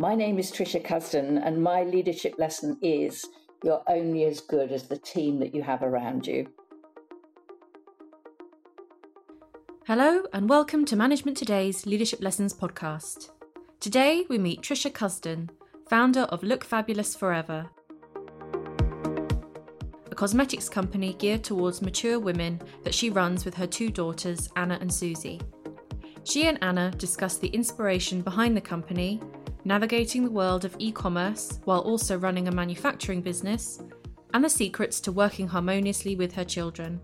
My name is Tricia Cusden, and my leadership lesson is you're only as good as the team that you have around you. Hello, and welcome to Management Today's Leadership Lessons podcast. Today we meet Tricia Cusden, founder of Look Fabulous Forever, a cosmetics company geared towards mature women that she runs with her two daughters, Anna and Suzy. She and Anna discuss the inspiration behind the company, navigating the world of e commerce while also running a manufacturing business, and the secrets to working harmoniously with her children.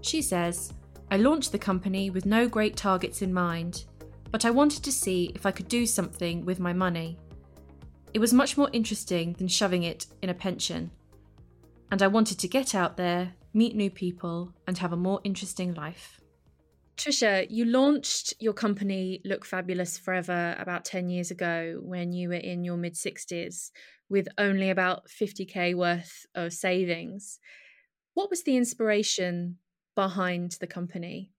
She says, I launched the company with no great targets in mind, but I wanted to see if I could do something with my money. It was much more interesting than shoving it in a pension. And I wanted to get out there, meet new people, and have a more interesting life. Tricia, you launched your company Look Fabulous Forever about 10 years ago when you were in your mid 60s with only about 50k worth of savings. What was the inspiration behind the company?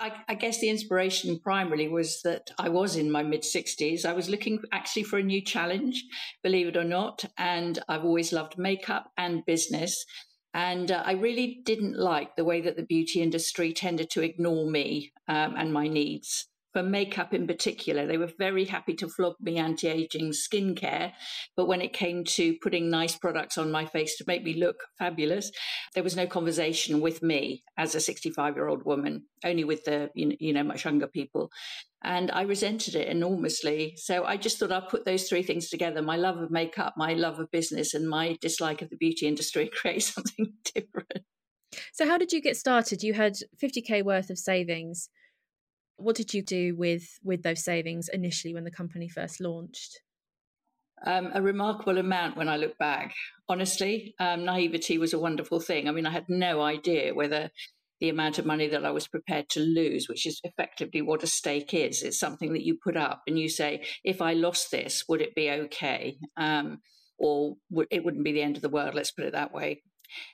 I, I, guess the inspiration primarily was that I was in my mid 60s. I was looking actually for a new challenge, believe it or not. And I've always loved makeup and business. And uh, I really didn't like the way that the beauty industry tended to ignore me um, and my needs. For makeup in particular, they were very happy to flog me anti aging skincare. But when it came to putting nice products on my face to make me look fabulous, there was no conversation with me as a 65 year old woman, only with the you know much younger people and I resented it enormously. So I just thought I'd put those three things together my love of makeup, my love of business, and my dislike of the beauty industry and create something different. So, how did you get started? You had 50k worth of savings. What did you do with with those savings initially when the company first launched? Um, a remarkable amount when I look back. Honestly, um, naivety was a wonderful thing. I mean, I had no idea whether the amount of money that I was prepared to lose, which is effectively what a stake is. It's something that you put up and you say, if I lost this, would it be okay? Um, or it wouldn't be the end of the world, let's put it that way.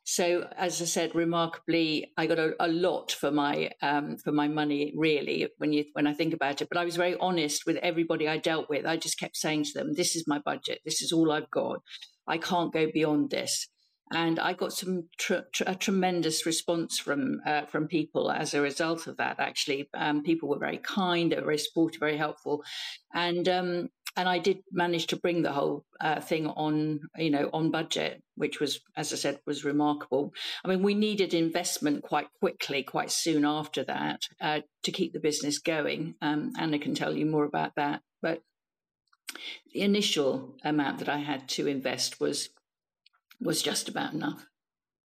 So, as I said, remarkably, I got a, a lot for my um, for my money. Really, when you when I think about it, but I was very honest with everybody I dealt with. I just kept saying to them, "This is my budget. This is all I've got. I can't go beyond this." and I got some tr- tr- a tremendous response from uh, from people as a result of that. Actually, um, people were very kind, they were very supportive, very helpful, and um, and I did manage to bring the whole uh, thing on, you know, on budget, which was, as I said, was remarkable. I mean, we needed investment quite quickly, quite soon after that, uh, to keep the business going. Um, Anna can tell you more about that, but the initial amount that I had to invest was was just about enough.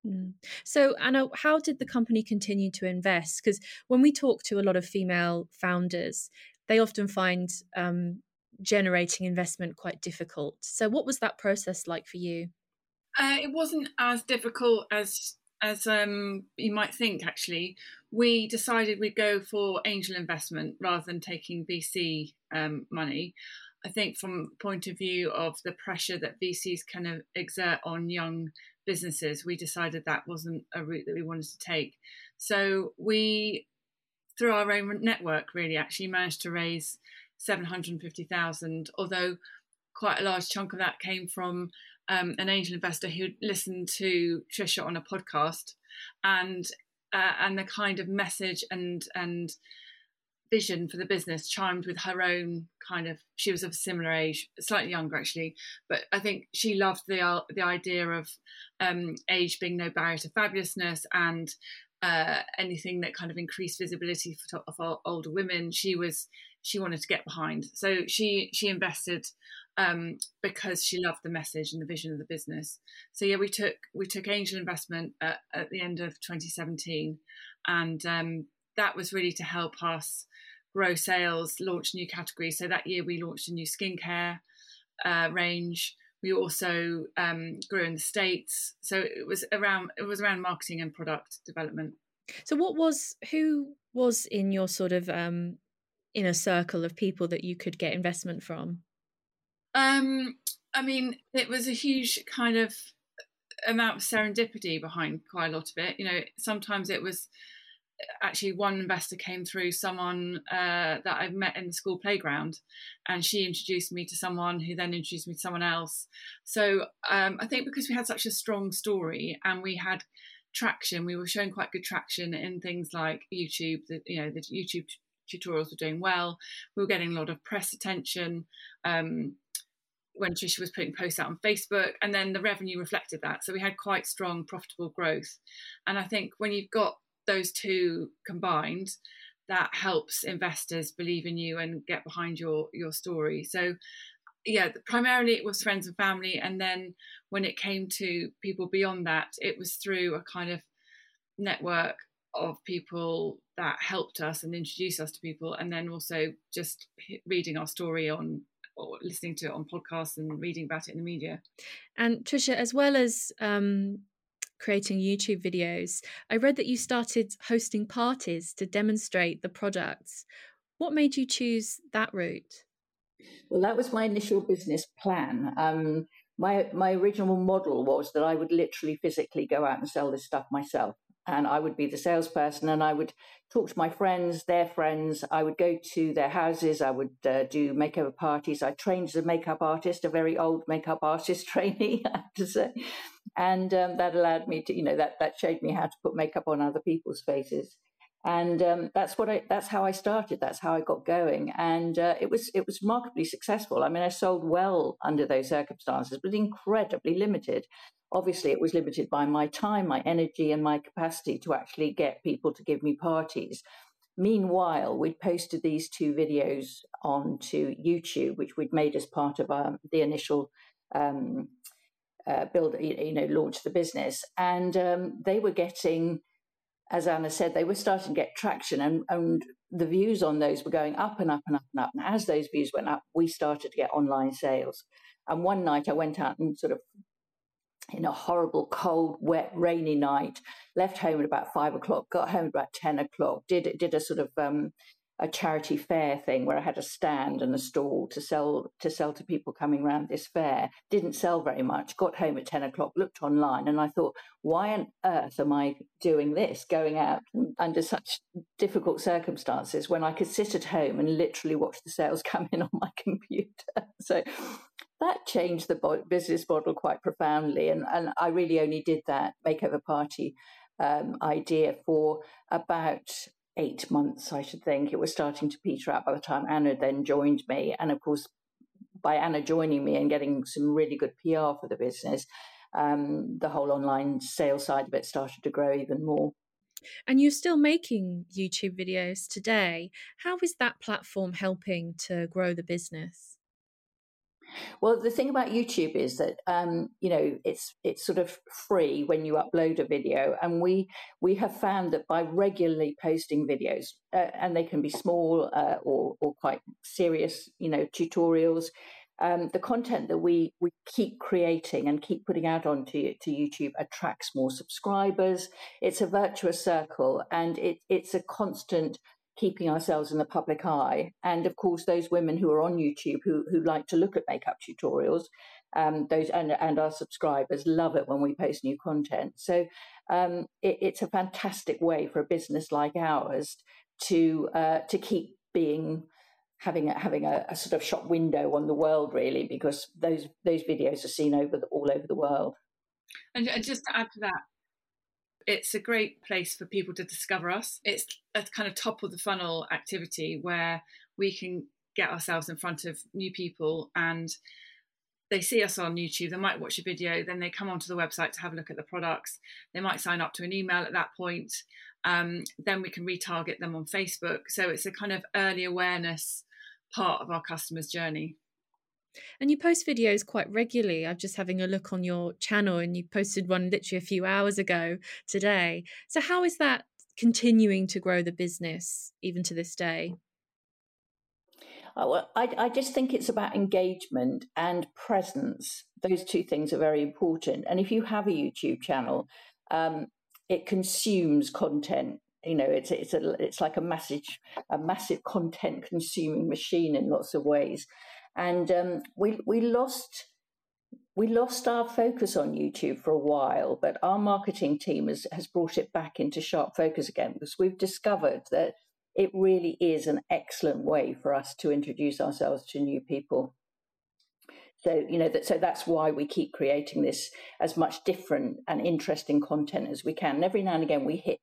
Mm. So, Anna, how did the company continue to invest? Because when we talk to a lot of female founders, they often find um, generating investment quite difficult. So, what was that process like for you? Uh, it wasn't as difficult as as um, you might think. Actually, we decided we'd go for angel investment rather than taking VC um, money. I think from point of view of the pressure that VCs kind of exert on young businesses, we decided that wasn't a route that we wanted to take. So we, through our own network, really actually managed to raise seven hundred fifty thousand. Although quite a large chunk of that came from um, an angel investor who listened to Tricia on a podcast, and uh, and the kind of message and and vision for the business chimed with her own kind of she was of a similar age slightly younger actually but i think she loved the uh, the idea of um, age being no barrier to fabulousness and uh, anything that kind of increased visibility for, of older women she was she wanted to get behind so she she invested um, because she loved the message and the vision of the business so yeah we took we took angel investment at, at the end of 2017 and um, that was really to help us grow sales, launch new categories. So that year we launched a new skincare uh, range. We also um, grew in the states. So it was around it was around marketing and product development. So what was who was in your sort of um, inner circle of people that you could get investment from? Um, I mean, it was a huge kind of amount of serendipity behind quite a lot of it. You know, sometimes it was actually one investor came through someone uh, that I've met in the school playground, and she introduced me to someone who then introduced me to someone else. So um, I think because we had such a strong story and we had traction, we were showing quite good traction in things like YouTube. The, you know, the YouTube tutorials were doing well. We were getting a lot of press attention. Um, when Tricia was putting posts out on Facebook, and then the revenue reflected that. So we had quite strong, profitable growth. And I think when you've got those two combined, that helps investors believe in you and get behind your your story. So yeah, primarily it was friends and family, and then when it came to people beyond that, it was through a kind of network of people that helped us and introduced us to people, and then also just reading our story on or listening to it on podcasts and reading about it in the media. And Tricia, as well as um, creating YouTube videos, I read that you started hosting parties to demonstrate the products. What made you choose that route? Well, that was my initial business plan. Um, my my original model was that I would literally physically go out and sell this stuff myself and I would be the salesperson and I would talk to my friends, their friends. I would go to their houses. I would uh, do makeover parties. I trained as a makeup artist, a very old makeup artist trainee, I have to say. And um, that allowed me to, you know, that, that showed me how to put makeup on other people's faces. And um, that's what I, that's how I started. That's how I got going. And uh, it was, it was remarkably successful. I mean, I sold well under those circumstances, but incredibly limited obviously it was limited by my time, my energy, and my capacity to actually get people to give me parties. Meanwhile, we'd posted these two videos onto YouTube, which we'd made as part of um, the initial um, uh, build, you know, launch the business, and um, they were getting, as Anna said, they were starting to get traction, and, and the views on those were going up and up and up and up. And as those views went up, we started to get online sales. And one night I went out and sort of in a horrible, cold, wet, rainy night. Left home at about five o'clock. Got home at about ten o'clock. Did did a sort of um, a charity fair thing where I had a stand and a stall to sell to sell to people coming around this fair. Didn't sell very much. Got home at ten o'clock. Looked online and I thought, why on earth am I doing this? Going out under such difficult circumstances when I could sit at home and literally watch the sales come in on my computer. So that changed the business model quite profoundly. And, and I really only did that makeover party um, idea for about eight months, I should think. It was starting to peter out by the time Anna then joined me. And of course, by Anna joining me and getting some really good PR for the business, um, the whole online sales side of it started to grow even more. And you're still making YouTube videos today. How is that platform helping to grow the business? Well, the thing about YouTube is that um, you know it's it's sort of free when you upload a video, and we we have found that by regularly posting videos, uh, and they can be small uh, or or quite serious, you know, tutorials. Um, the content that we we keep creating and keep putting out onto to YouTube attracts more subscribers. It's a virtuous circle, and it, it's a constant keeping ourselves in the public eye. And of course, those women who are on YouTube who, who like to look at makeup tutorials, um, those and, and our subscribers love it when we post new content. So um, it, it's a fantastic way for a business like ours to uh, to keep being having a, having a, a, sort of shop window on the world, really, because those those videos are seen over the, all over the world. And just to add to that, it's a great place for people to discover us. It's a kind of top of the funnel activity where we can get ourselves in front of new people and they see us on YouTube, they might watch a video, then they come onto the website to have a look at the products. They might sign up to an email at that point. Um, then we can retarget them on Facebook. So it's a kind of early awareness part of our customers' journey. And you post videos quite regularly. I'm just having a look on your channel and you posted one literally a few hours ago today. So, how is that continuing to grow the business even to this day? Uh, well, I, I just think it's about engagement and presence. Those two things are very important. And if you have a YouTube channel, um, it consumes content you know it's it's a it's like a massive a massive content consuming machine in lots of ways and um, we we lost we lost our focus on YouTube for a while, but our marketing team has, has brought it back into sharp focus again because we've discovered that it really is an excellent way for us to introduce ourselves to new people. So you know that so that's why we keep creating this as much different and interesting content as we can. And every now and again we hit,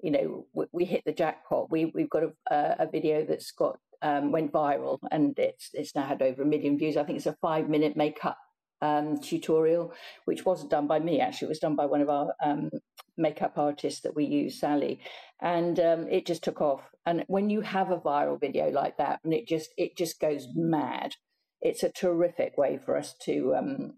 you know, we, hit the jackpot. We we've got a, a video that's got um, went viral and it's it's now had over a million views. I think it's a five minute makeup um, tutorial, which wasn't done by me actually. It was done by one of our um, makeup artists that we use, Sally, and um, it just took off. And when you have a viral video like that, and it just it just goes mad, it's a terrific way for us to um,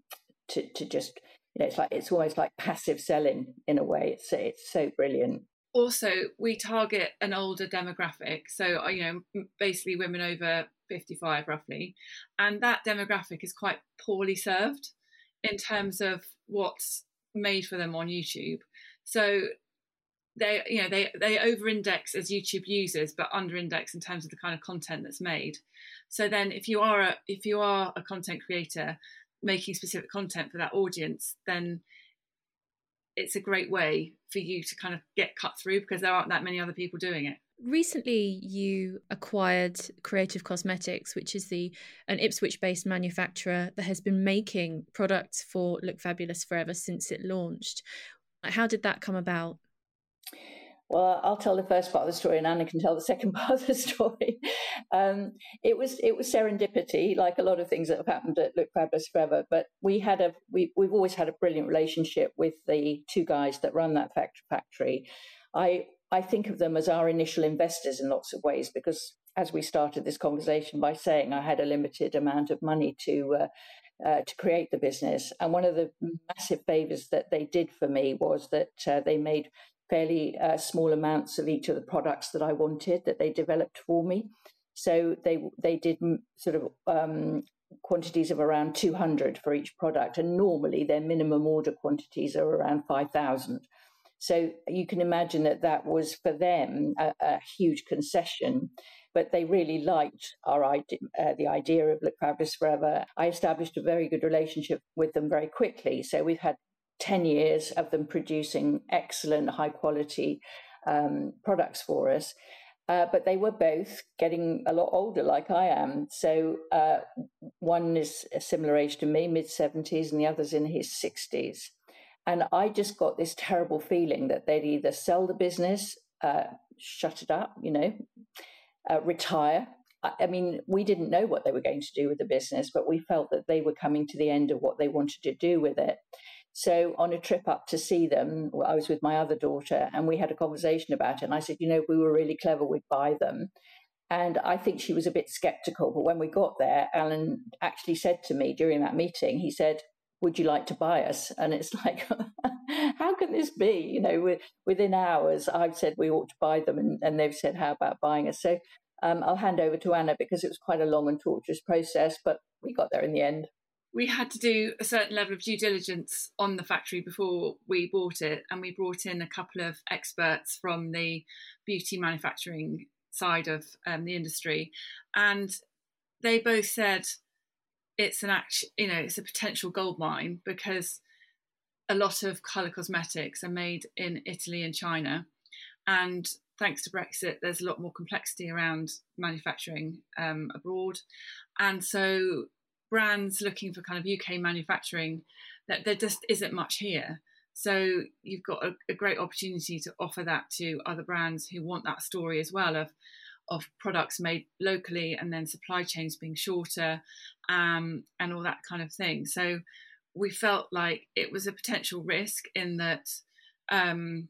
to to just you know it's like it's almost like passive selling in a way. It's it's so brilliant. Also, we target an older demographic, so uh, you know basically women over fifty five roughly, and that demographic is quite poorly served in terms of what's made for them on YouTube. So they you know they they over index as youtube users but under index in terms of the kind of content that's made so then if you are a if you are a content creator making specific content for that audience then it's a great way for you to kind of get cut through because there aren't that many other people doing it? Recently you acquired creative cosmetics which is the an ipswich based manufacturer that has been making products for look fabulous forever since it launched. How did that come about well, I'll tell the first part of the story, and Anna can tell the second part of the story. Um, it was it was serendipity, like a lot of things that have happened at Look Fabulous Forever. But we had a we we've always had a brilliant relationship with the two guys that run that factory. I I think of them as our initial investors in lots of ways because as we started this conversation by saying I had a limited amount of money to. Uh, uh, to create the business. And one of the massive favors that they did for me was that uh, they made fairly uh, small amounts of each of the products that I wanted that they developed for me. So they they did sort of um, quantities of around 200 for each product, and normally their minimum order quantities are around 5,000. So you can imagine that that was for them a, a huge concession. But they really liked our idea, uh, the idea of Look Fabulous Forever. I established a very good relationship with them very quickly. So we've had 10 years of them producing excellent, high quality um, products for us. Uh, but they were both getting a lot older, like I am. So uh, one is a similar age to me, mid 70s, and the other's in his 60s. And I just got this terrible feeling that they'd either sell the business, uh, shut it up, you know, uh, retire. I, I mean, we didn't know what they were going to do with the business, but we felt that they were coming to the end of what they wanted to do with it. So on a trip up to see them, I was with my other daughter and we had a conversation about it. And I said, you know, if we were really clever, we'd buy them. And I think she was a bit skeptical. But when we got there, Alan actually said to me during that meeting, he said, would you like to buy us? And it's like, how can this be? You know, within hours, I've said we ought to buy them, and, and they've said, how about buying us? So um, I'll hand over to Anna because it was quite a long and torturous process, but we got there in the end we had to do a certain level of due diligence on the factory before we bought it, and we brought in a couple of experts from the beauty manufacturing side of um, the industry, and they both said it's an act, you know, it's a potential gold mine because a lot of color cosmetics are made in Italy and China, and thanks to Brexit, there's a lot more complexity around manufacturing um, abroad, and so brands looking for kind of UK manufacturing, that there just isn't much here. So you've got a, a, great opportunity to offer that to other brands who want that story as well of of products made locally and then supply chains being shorter um, and all that kind of thing. So we felt like it was a potential risk in that um,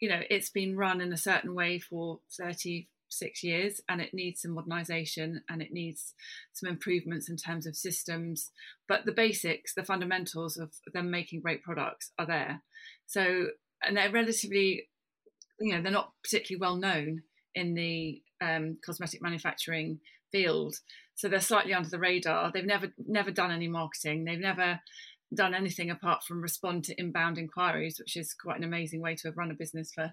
you know it's been run in a certain way for 30 six years and it needs some modernisation and it needs some improvements in terms of systems. But the basics, the fundamentals of them making great products are there. So, and they're relatively, you know, they're not particularly well known in the um, cosmetic manufacturing field. So they're slightly under the radar. They've never never done any marketing. They've never done anything apart from respond to inbound inquiries, which is quite an amazing way to have run a business for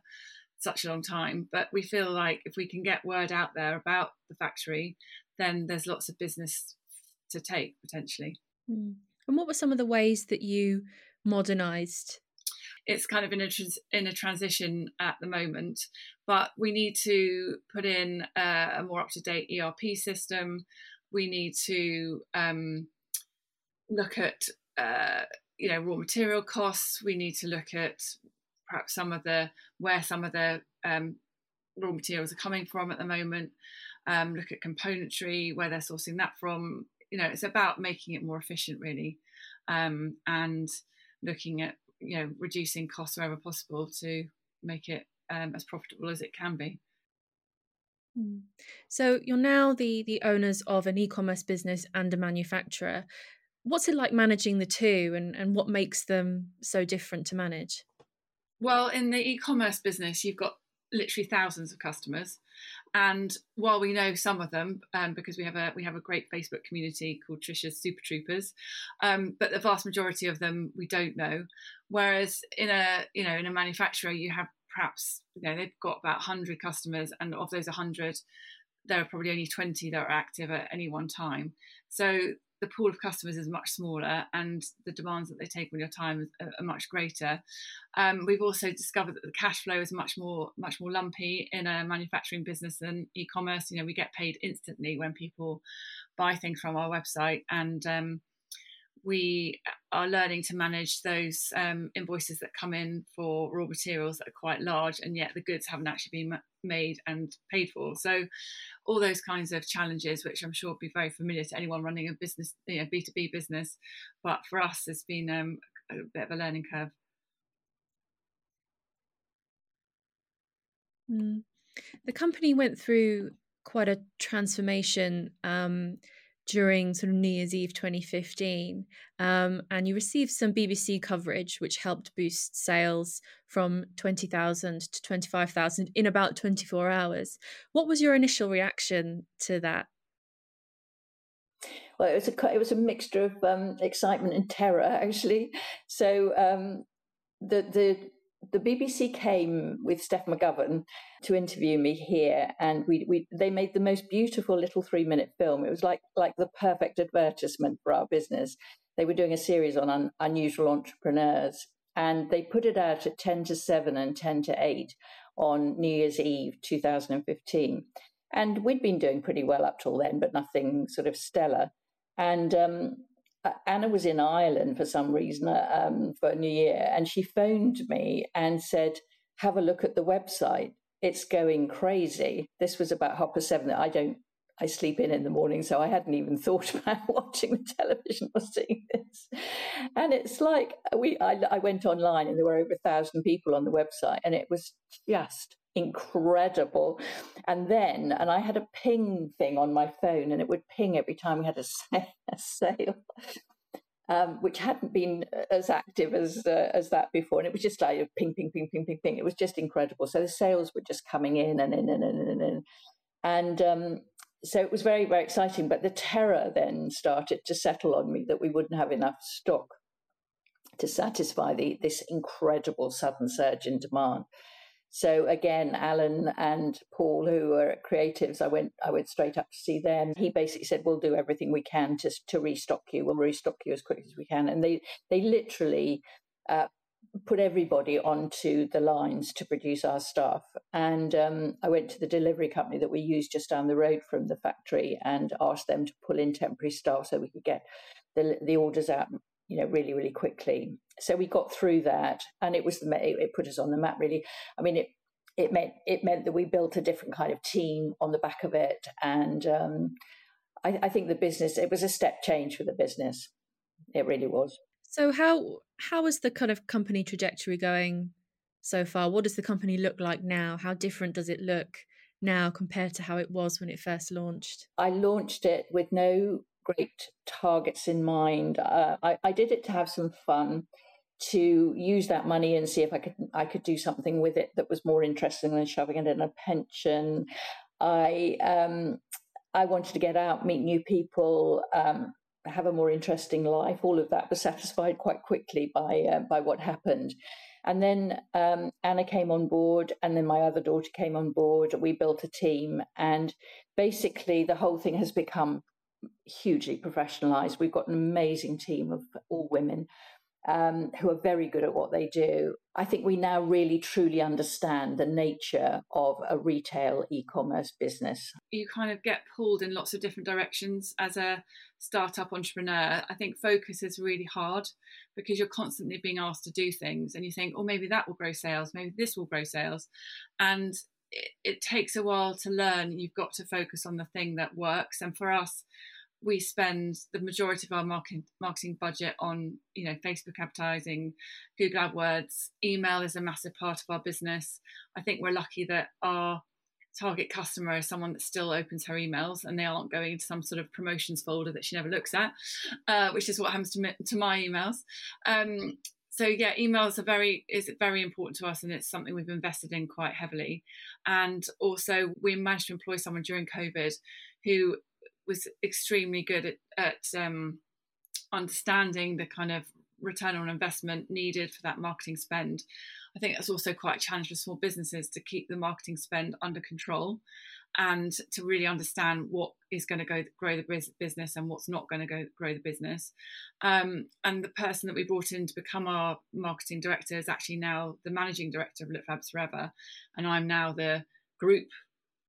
such a long time. But we feel like if we can get word out there about the factory, then there's lots of business to take potentially. Mm. And what were some of the ways that you modernized? It's kind of in a trans- in a transition at the moment, but we need to put in a, a more up to date ERP system. We need to um, look at uh, you know raw material costs. We need to look at perhaps some of the where some of the um, raw materials are coming from at the moment. Um, look at componentry, where they're sourcing that from. You know, it's about making it more efficient, really, um, and looking at you know reducing costs wherever possible to make it um, as profitable as it can be. Hmm. So you're now the the owners of an e-commerce business and a manufacturer. What's it like managing the two, and and what makes them so different to manage? Well, in the e-commerce business, you've got literally thousands of customers, and while we know some of them, um, because we have a we have a great Facebook community called Tricia's Super Troopers, um, but the vast majority of them we don't know. Whereas in a you know in a manufacturer, you have perhaps you know they've got about 100 customers, and of those 100, there are probably only 20 that are active at any one time. So the pool of customers is much smaller and the demands that they take on your time are, much greater. Um, we've also discovered that the cash flow is much more much more lumpy in a manufacturing business than e-commerce. You know, we get paid instantly when people buy things from our website, and um, we are learning to manage those um, invoices that come in for raw materials that are quite large, and yet the goods haven't actually been made and paid for. So, all those kinds of challenges, which I'm sure will be very familiar to anyone running a business, you know, B2B business, but for us, it's been um, a bit of a learning curve. Mm. The company went through quite a transformation um, during sort of New Year's Eve 2015, um, and you received some BBC coverage, which helped boost sales from 20,000 to 25,000 in about 24 hours. What was your initial reaction to that? Well, it was a it was a mixture of um, excitement and terror, actually. So um, the the the BBC came with Steph McGovern to interview me here, and we, we they made the most beautiful little three minute film. It was like like the perfect advertisement for our business. They were doing a series on un, unusual entrepreneurs, and they put it out at ten to seven and ten to eight on New Year's Eve, two thousand and fifteen. And we'd been doing pretty well up till then, but nothing sort of stellar. And um, Anna was in Ireland for some reason uh, um, for New Year, and she phoned me and said, "Have a look at the website. It's going crazy." This was about past seven. I don't. I sleep in in the morning, so I hadn't even thought about watching the television or seeing this. And it's like we. I, I went online, and there were over a thousand people on the website, and it was just incredible. And then, and I had a ping thing on my phone, and it would ping every time we had a, a sale. Um, which hadn't been as active as uh, as that before, and it was just like ping, ping, ping, ping, ping, ping. It was just incredible. So the sales were just coming in and in and in and in, and um, so it was very very exciting. But the terror then started to settle on me that we wouldn't have enough stock to satisfy the this incredible sudden surge in demand. So again, Alan and Paul, who are creatives, I went I went straight up to see them. He basically said, "We'll do everything we can to to restock you. We'll restock you as quick as we can." And they they literally uh, put everybody onto the lines to produce our stuff. And um, I went to the delivery company that we use just down the road from the factory and asked them to pull in temporary staff so we could get the the orders out you know, really, really quickly. So we got through that, and it was the it put us on the map. Really, I mean, it it meant it meant that we built a different kind of team on the back of it, and um, I, I think the business it was a step change for the business. It really was. So how how is the kind of company trajectory going so far? What does the company look like now? How different does it look now compared to how it was when it first launched? I launched it with no great targets in mind. Uh, I, I did it to have some fun, to use that money and see if I could I could do something with it that was more interesting than shoving it in a pension. I um, I wanted to get out, meet new people, um, have a more interesting life. All of that was satisfied quite quickly by uh, by what happened. And then um, Anna came on board, and then my other daughter came on board. We built a team, and basically the whole thing has become hugely professionalized. We've got an amazing team of all women um, who are very good at what they do. I think we now really truly understand the nature of a retail e commerce business. You kind of get pulled in lots of different directions as a startup entrepreneur. I think focus is really hard because you're constantly being asked to do things and you think, oh, maybe that will grow sales, maybe this will grow sales. And it, takes a while to learn. You've got to focus on the thing that works. And for us, we spend the majority of our marketing marketing budget on you know Facebook advertising, Google AdWords, email is a massive part of our business. I think we're lucky that our target customer is someone that still opens her emails and they aren't going into some sort of promotions folder that she never looks at, uh, which is what happens to, me, to my emails. Um, so yeah, emails are very is very important to us, and it's something we've invested in quite heavily. And also, we managed to employ someone during COVID who was extremely good at, at um, understanding the kind of return on investment needed for that marketing spend. I think that's also quite a challenge for small businesses to keep the marketing spend under control and to really understand what is going to go grow the business and what's not going to go grow the business. Um, and the person that we brought in to become our marketing director is actually now the managing director of Fabulous Forever, and I'm now the group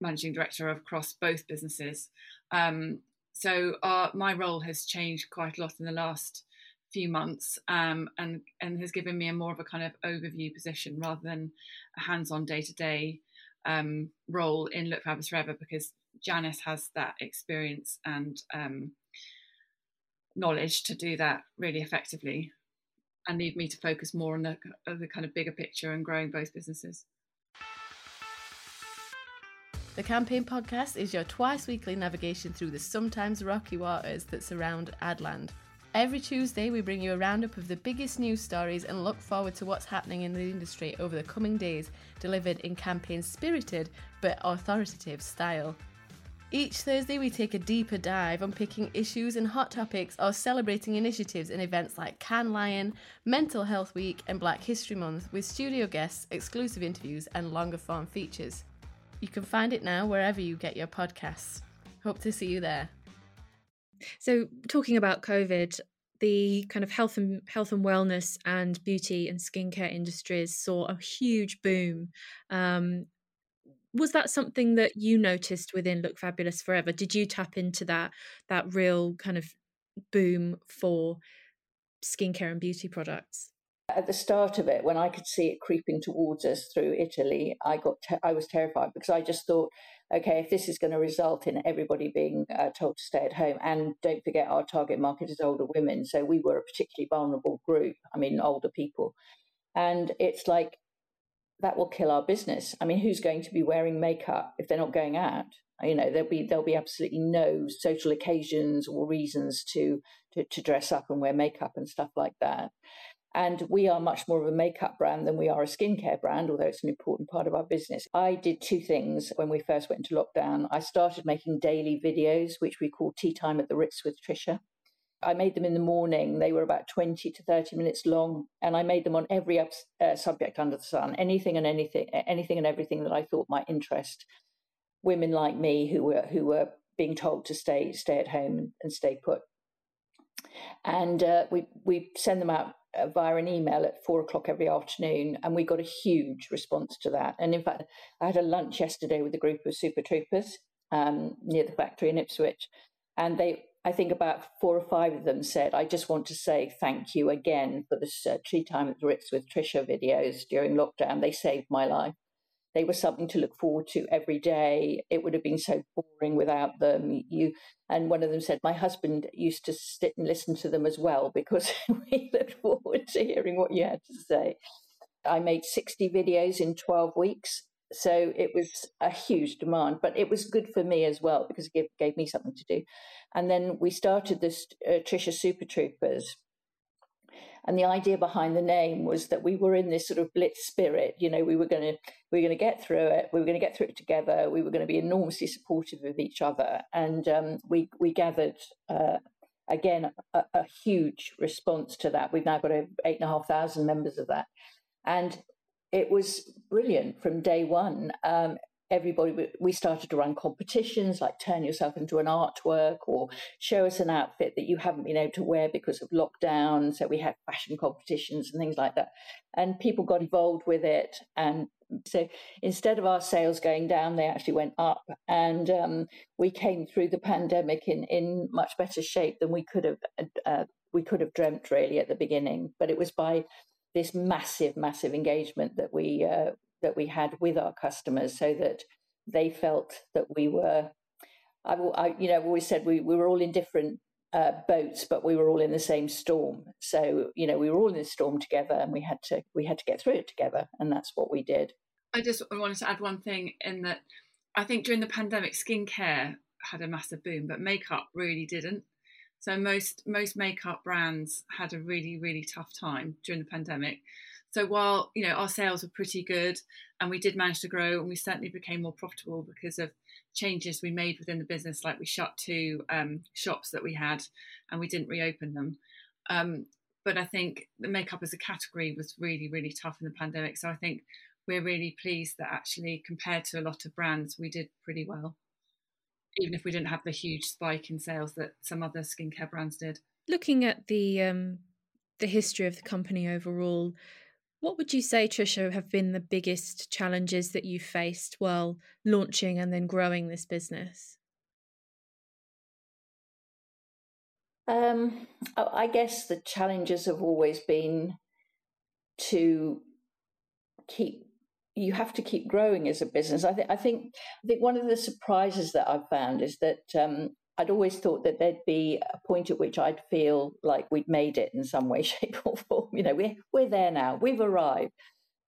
managing director across both businesses. Um, so our, my role has changed quite a lot in the last few months um, and and has given me a more of a kind of overview position rather than a hands-on day-to-day um, role in Look Fabulous Forever because Janice has that experience and um, knowledge to do that really effectively and need me to focus more on the, the kind of bigger picture and growing both businesses. The Campaign Podcast is your twice weekly navigation through the sometimes rocky waters that surround Adland. Every Tuesday, we bring you a roundup of the biggest news stories and look forward to what's happening in the industry over the coming days, delivered in campaign spirited but authoritative style. Each Thursday, we take a deeper dive on picking issues and hot topics or celebrating initiatives in events like Cannes Lion, Mental Health Week, and Black History Month with studio guests, exclusive interviews, and longer form features. You can find it now wherever you get your podcasts. Hope to see you there. So, talking about COVID, the kind of health and health and wellness and beauty and skincare industries saw a huge boom. Um, was that something that you noticed within Look Fabulous Forever? Did you tap into that that real kind of boom for skincare and beauty products? At the start of it, when I could see it creeping towards us through Italy, I got te- I was terrified because I just thought, okay, if this is going to result in everybody being uh, told to stay at home, and don't forget our target market is older women, so we were a particularly vulnerable group. I mean, older people, and it's like that will kill our business. I mean, who's going to be wearing makeup if they're not going out? You know, there'll be there'll be absolutely no social occasions or reasons to to, to dress up and wear makeup and stuff like that. And we are much more of a makeup brand than we are a skincare brand, although it's an important part of our business. I did two things when we first went into lockdown. I started making daily videos, which we call Tea Time at the Ritz with Tricia. I made them in the morning. They were about 20 to 30 minutes long, and I made them on every uh, subject under the sun, anything and anything, anything and everything that I thought might interest women like me who were who were being told to stay stay at home and stay put. And uh, we we send them out via an email at four o'clock every afternoon, and we got a huge response to that. And in fact, I had a lunch yesterday with a group of super troopers um, near the factory in Ipswich, and they, I think about four or five of them said, "I just want to say thank you again for this uh, Tea Time at the Ritz with Tricia videos during lockdown. They saved my life." They were something to look forward to every day. It would have been so boring without them. You and one of them said, my husband used to sit and listen to them as well because we looked forward to hearing what you had to say. I made 60 videos in 12 weeks. So it was a huge demand, but it was good for me as well because it gave, gave me something to do. And then we started this uh, Tricia Super Troopers, and the idea behind the name was that we were in this sort of blitz spirit. You know, we were going to we were going to get through it. We were going to get through it together. We were going to be enormously supportive of each other, and um, we we gathered. Uh, again, a, a, huge response to that. We've now got eight and a half thousand members of that, and it was brilliant from day one. Um, everybody we started to run competitions like turn yourself into an artwork or show us an outfit that you haven't been able to wear because of lockdown. So we had fashion competitions and things like that. And people got involved with it. And so instead of our sales going down they actually went up. And um, we came through the pandemic in in much better shape than we could have uh, we could have dreamt really at the beginning. But it was by this massive massive engagement that we uh, that we had with our customers so that they felt that we were, I, I you know, I've always said we, we were all in different uh, boats, but we were all in the same storm. So, you know, we were all in the storm together and we had to, we had to get through it together. And that's what we did. I just wanted to add one thing in that I think during the pandemic, skincare had a massive boom, but makeup really didn't. So most most makeup brands had a really really tough time during the pandemic. So while you know our sales were pretty good and we did manage to grow and we certainly became more profitable because of changes we made within the business, like we shut two um, shops that we had and we didn't reopen them. Um, but I think the makeup as a category was really really tough in the pandemic. So I think we're really pleased that actually compared to a lot of brands, we did pretty well, even if we didn't have the huge spike in sales that some other skincare brands did. Looking at the um, the history of the company overall, what would you say, Tricia, have been the biggest challenges that you faced while launching and then growing this business? Um, I guess the challenges have always been to keep. You have to keep growing as a business. I think. I think. I think one of the surprises that I've found is that um, I'd always thought that there'd be a point at which I'd feel like we'd made it in some way, shape, or form. You know, we're we're there now, we've arrived.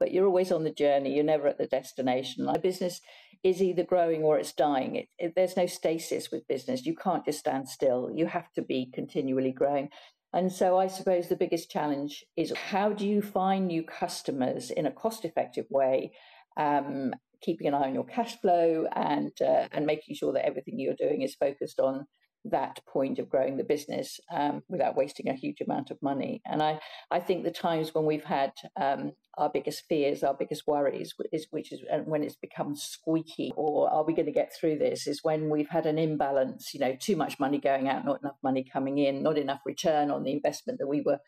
But you're always on the journey. You're never at the destination. My business is either growing or it's dying. It, it, there's no stasis with business. You can't just stand still. You have to be continually growing. And so I suppose the biggest challenge is how do you find new customers in a cost effective way um, keeping an eye on your cash flow and uh, and making sure that everything you're doing is focused on that point of growing the business um, without wasting a huge amount of money. And I, I think the times when we've had um, our biggest fears, our biggest worries, is which is when it's become squeaky, or are we going to get through this? Is when we've had an imbalance. You know, too much money going out, not enough money coming in, not enough return on the investment that we were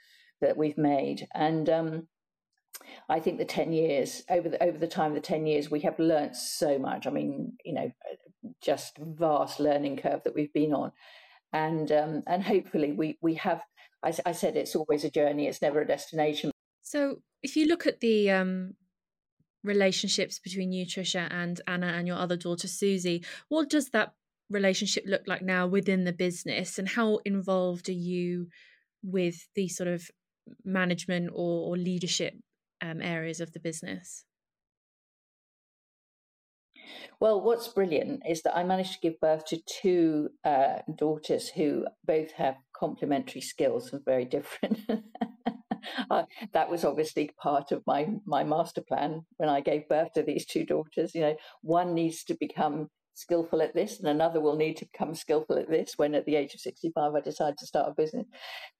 that we've made, and um, I think the 10 years, over the, over the time the 10 years, we have learnt so much. I mean, you know, just vast learning curve that we've been on. And, um, and hopefully we, we have, I, I said, it's always a journey. It's never a destination. So if you look at the, um, relationships between you, Tricia, and Anna and your other daughter, Suzy, what does that relationship look like now within the business and how involved are you with the sort of management or, or leadership um, areas of the business? Well, what's brilliant is that I managed to give birth to two uh, daughters who both have complementary skills and very different. uh, that was obviously part of my my master plan when I gave birth to these two daughters. You know, one needs to become skillful at this, and another will need to become skillful at this. When at the age of sixty-five, I decide to start a business.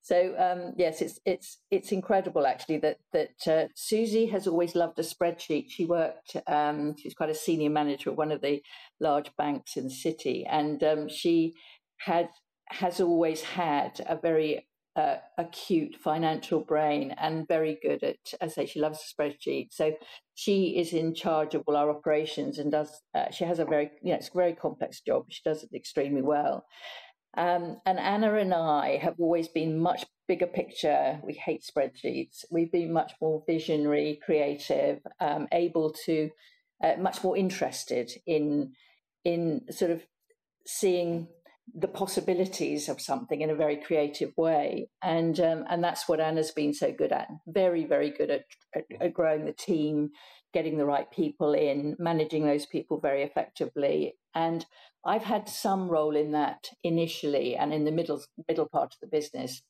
So um, yes, it's it's it's incredible actually that that uh, Suzy has always loved a spreadsheet. She worked; um, quite a senior manager at one of the large banks in the city, and um, she had has always had a very uh, acute financial brain and very good at, I say, she loves a spreadsheet. So she is in charge of all our operations and does, uh, she has a very, you know, it's a very complex job. She does it extremely well. Um, and Anna and I have always been much bigger picture. We hate spreadsheets. We've been much more visionary, creative, um, able to, uh, much more interested in, in sort of seeing the possibilities of something in a very creative way, and um, and that's what Anna's been so good at. Very very good at, at, at, growing the team, getting the right people in, managing those people very effectively. And I've had some role in that initially, and in the middle middle part of the business.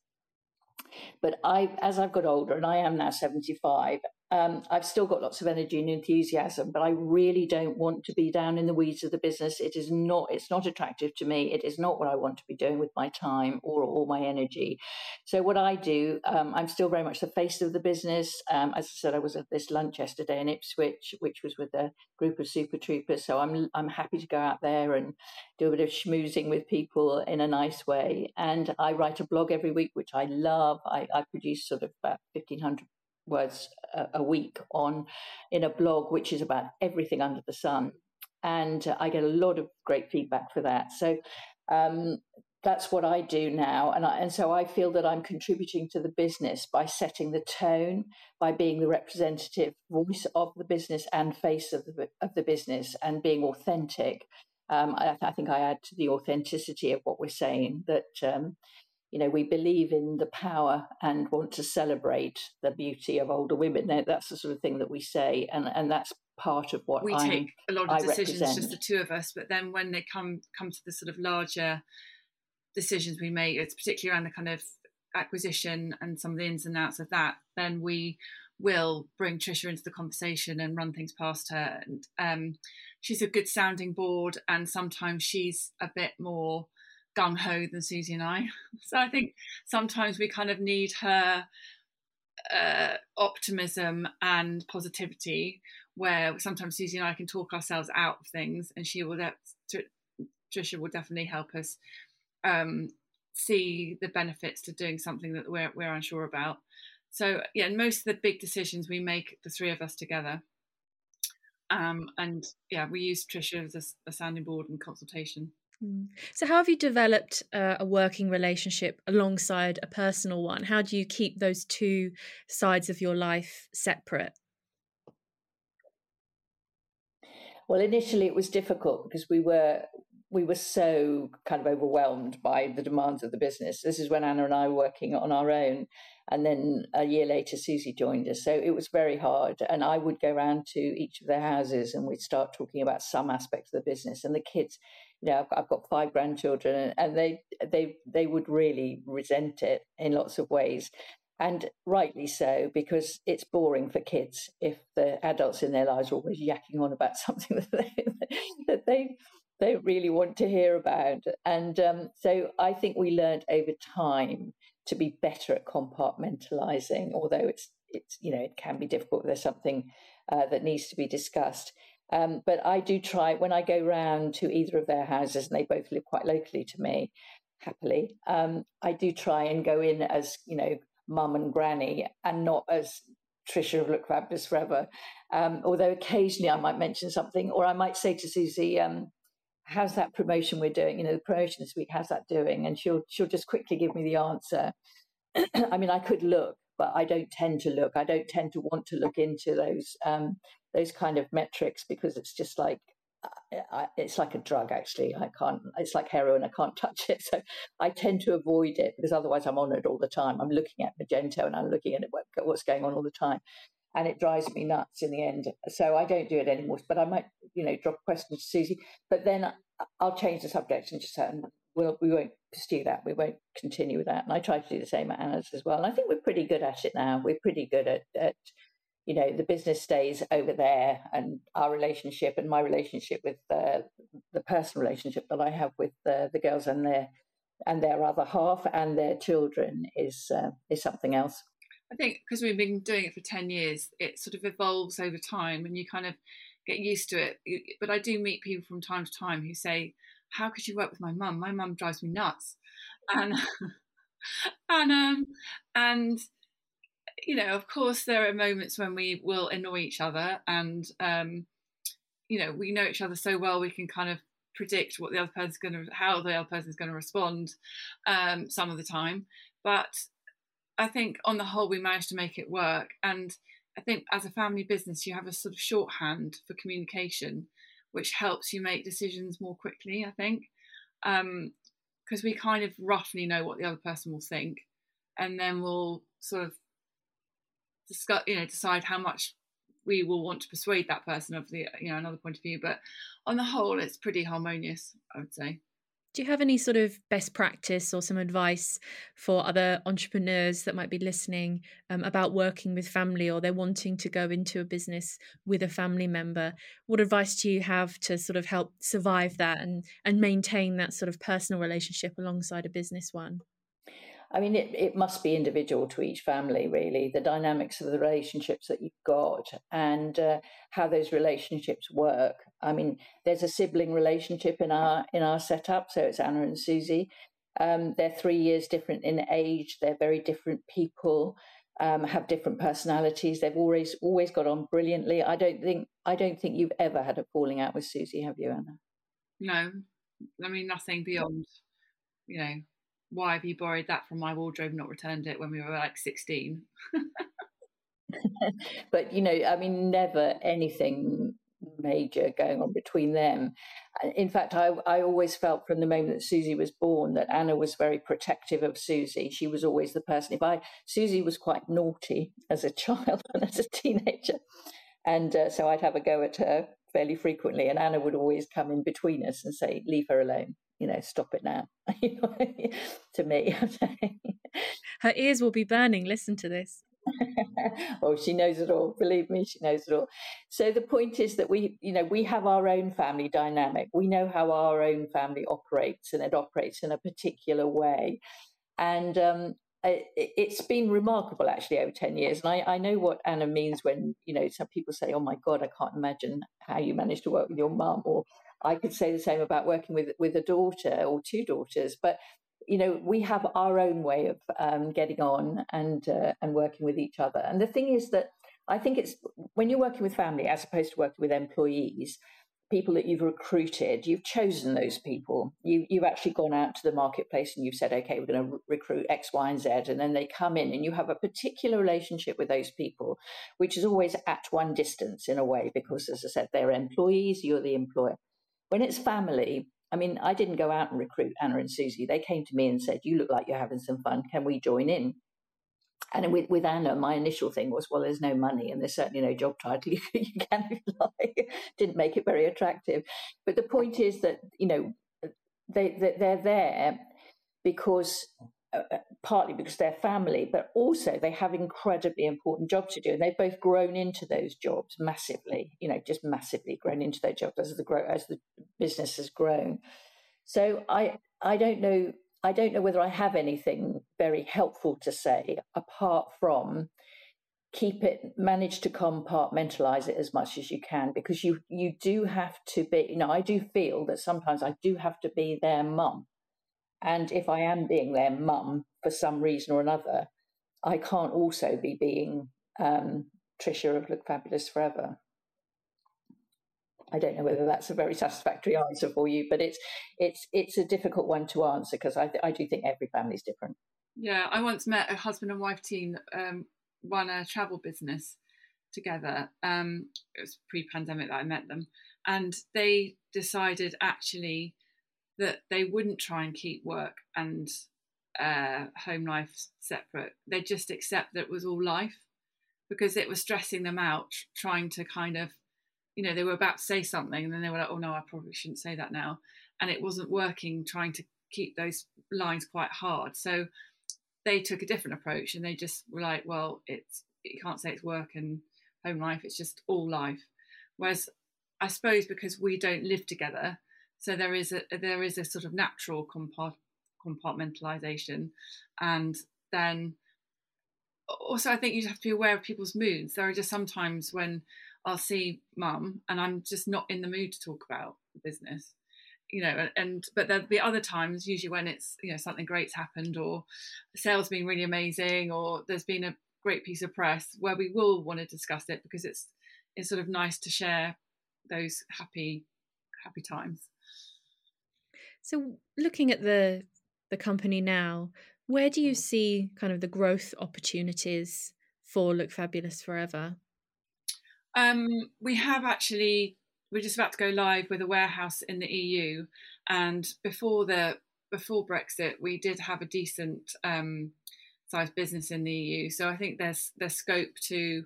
But I, as I've got older, and I am now seventy five, um, I've still got lots of energy and enthusiasm, but I really don't want to be down in the weeds of the business. It is not. It's not attractive to me. It is not what I want to be doing with my time or all my energy. So what I do, um, I'm still very much the face of the business. Um, as I said, I was at this lunch yesterday in Ipswich, which was with a group of super troopers. So I'm I'm happy to go out there and do a bit of schmoozing with people in a nice way. And I write a blog every week, which I love. I, I produce sort of about 1,500 words a, week on in a blog which is about everything under the sun and I get a lot of great feedback for that. So um, that's what I do now, and I, and so I feel that I'm contributing to the business by setting the tone, by being the representative voice of the business and face of the of the business, and being authentic. Um, I, I, think I add to the authenticity of what we're saying that um, you know, we believe in the power and want to celebrate the beauty of older women. That's the sort of thing that we say, and and that's part of what we I'm, take a lot of I decisions, represent. just the two of us. But then when they come come to the sort of larger decisions we make, it's particularly around the kind of acquisition and some of the ins and outs of that. Then we will bring Tricia into the conversation and run things past her. And um, she's a good sounding board, and sometimes she's a bit more gung ho than Suzy and I. So I think sometimes we kind of need her uh, optimism and positivity, where sometimes Suzy and I can talk ourselves out of things, and she will. De- Tricia will definitely help us um, see the benefits to doing something that we're we're unsure about. So yeah, most of the big decisions we make the three of us together. Um, and yeah, we use Tricia as a, a sounding board and consultation. Mm. So, how have you developed uh, a working relationship alongside a personal one? How do you keep those two sides of your life separate? Well, initially it was difficult because we were we were so kind of overwhelmed by the demands of the business. This is when Anna and I were working on our own, and then a year later Suzy joined us. So it was very hard, and I would go around to each of their houses and we'd start talking about some aspects of the business, and the kids you know, I've, I've got five grandchildren, and they they they would really resent it in lots of ways, and rightly so because it's boring for kids if the adults in their lives are always yakking on about something that they that they don't really want to hear about. And um, so I think we learned over time to be better at compartmentalizing, although it's it's you know it can be difficult. There's something uh, that needs to be discussed. Um, but I do try when I go round to either of their houses, and they both live quite locally to me, happily. Um, I do try and go in as you know, mum and granny, and not as Tricia of Look Fabulous Forever. Um, although occasionally I might mention something, or I might say to Suzy, um, "How's that promotion we're doing? You know, the promotion this week. How's that doing?" And she'll she'll just quickly give me the answer. I mean, I could look, but I don't tend to look. I don't tend to want to look into those um, those kind of metrics because it's just like uh, it's like a drug actually i can't it's like heroin i can't touch it so i tend to avoid it because otherwise i'm on it all the time i'm looking at magento and i'm looking at what's going on all the time and it drives me nuts in the end so i don't do it anymore but i might you know drop a question to suzy but then i'll change the subject and just say we'll, we won't pursue that. We won't continue with that. And i try to do the same at anna's as well. And i think we're pretty good at it now. We're pretty good at, at you know the business stays over there and our relationship and my relationship with uh, the personal relationship that i have with uh, the girls and their and their other half and their children is uh, is something else. I think because we've been doing it for 10 years it sort of evolves over time and you kind of get used to it but i do meet people from time to time who say how could you work with my mum my mum drives me nuts and and um and you know, of course, there are moments when we will annoy each other, and um, you know, we know each other so well we can kind of predict what the other person's going to, how the other person's going to respond um, some of the time. But I think on the whole, we managed to make it work. And I think as a family business, you have a sort of shorthand for communication, which helps you make decisions more quickly. I think because um, we kind of roughly know what the other person will think, and then we'll sort of discuss, you know, decide how much we will want to persuade that person of the, you know, another point of view. But on the whole, it's pretty harmonious, I would say. Do you have any sort of best practice or some advice for other entrepreneurs that might be listening um, about working with family or they're wanting to go into a business with a family member? What advice do you have to sort of help survive that and, and maintain that sort of personal relationship alongside a business one? I mean, it, it must be individual to each family, really, the dynamics of the relationships that you've got and uh, how those relationships work. I mean, there's a sibling relationship in our in our setup, so it's Anna and Suzy. Um, they're three years different in age. They're very different people, um, have different personalities. They've always always got on brilliantly. I don't think I don't think you've ever had a falling out with Suzy, have you, Anna? No, I mean nothing beyond, you know, why have you borrowed that from my wardrobe, not returned it when we were like 16? but, you know, I mean, never anything major going on between them. In fact, I, I always felt from the moment that Suzy was born that Anna was very protective of Suzy. She was always the person. If I, Suzy was quite naughty as a child and as a teenager. And uh, so I'd have a go at her fairly frequently. And Anna would always come in between us and say, Leave her alone you know, stop it now. to me, her ears will be burning. Listen to this. oh, she knows it all. Believe me, she knows it all. So the point is that we, you know, we have our own family dynamic. We know how our own family operates, and it operates in a particular way. And um, it's been remarkable actually over 10 years and I, I, know what anna means when you know some people say oh my god i can't imagine how you managed to work with your mum or I could say the same about working with with a daughter or two daughters, but you know we have our own way of um, getting on and uh, and working with each other. And the thing is that I think it's when you're working with family as opposed to working with employees, people that you've recruited, you've chosen those people. You you've actually gone out to the marketplace and you've said, okay, we're going to recruit X, Y, and Z, and then they come in and you have a particular relationship with those people, which is always at one distance in a way because, as I said, they're employees, you're the employer. When it's family, I mean, I didn't go out and recruit Anna and Suzy. They came to me and said, You look like you're having some fun. Can we join in? And with, with Anna, my initial thing was, well, there's no money and there's certainly no job title. You, can lie. Didn't make it very attractive. But the point is that, you know, they, they, they're there because Uh, uh, partly because they're family, but also they have incredibly important jobs to do, and they've both grown into those jobs massively. You know, just massively grown into their jobs as the grow as the business has grown. So I I don't know I don't know whether I have anything very helpful to say apart from keep it manage to compartmentalize it as much as you can because you you do have to be you know I do feel that sometimes I do have to be their mum and if I am being their mum for some reason or another, I can't also be being um, Tricia of Look Fabulous Forever. I don't know whether that's a very satisfactory answer for you, but it's it's it's a difficult one to answer because I I do think every family is different. Yeah, I once met a husband and wife team um, run a travel business together. Um, it was pre-pandemic that I met them, and they decided actually that they wouldn't try and keep work and uh, home life separate. They'd just accept that it was all life because it was stressing them out, trying to kind of, you know, they were about to say something and then they were like, oh no, I probably shouldn't say that now. And it wasn't working, trying to keep those lines quite hard. So they took a different approach and they just were like, well, it's, you can't say it's work and home life, it's just all life. Whereas I suppose because we don't live together, so there is a there is a sort of natural compartmentalization, and then also I think you have to be aware of people's moods. There are just sometimes when I'll see mum and I'm just not in the mood to talk about the business you know and but there'll be other times usually when it's you know something great's happened or sales been really amazing or there's been a great piece of press where we will want to discuss it because it's it's sort of nice to share those happy happy times so, looking at the the company now, where do you see kind of the growth opportunities for Look Fabulous Forever? Um, we have actually. We're just about to go live with a warehouse in the EU, and before the before Brexit, we did have a decent um, sized business in the EU. So I think there's there's scope to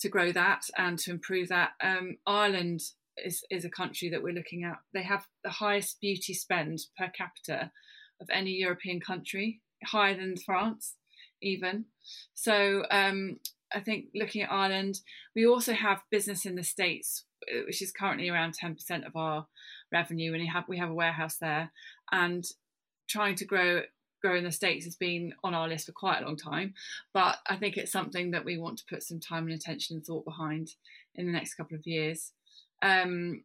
to grow that and to improve that. Um, Ireland is is a country that we're looking at. They have the highest beauty spend per capita of any European country, higher than France, even. So um, I think looking at Ireland, we also have business in the States, uh, which is currently around 10% of our revenue, and we have we have a warehouse there, and trying to grow grow in the states has been on our list for quite a long time, but I think it's something that we want to put some time and attention and thought behind in the next couple of years. Um,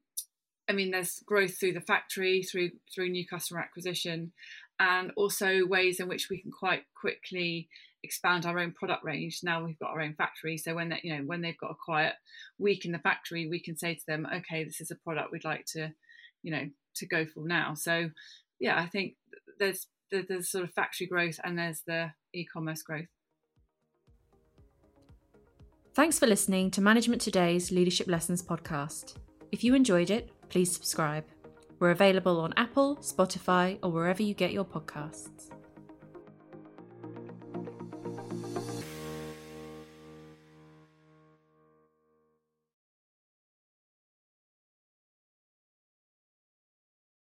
I mean, there's growth through the factory, through through new customer acquisition, and also ways in which we can quite quickly expand our own product range. Now we've got our own factory, so when they, you know when they've got a quiet week in the factory, we can say to them, okay, this is a product we'd like to, you know, to go for now. So yeah, I think there's there's sort of factory growth and there's the e-commerce growth. Thanks for listening to Management Today's Leadership Lessons podcast. If you enjoyed it, please subscribe. We're available on Apple, Spotify, or wherever you get your podcasts.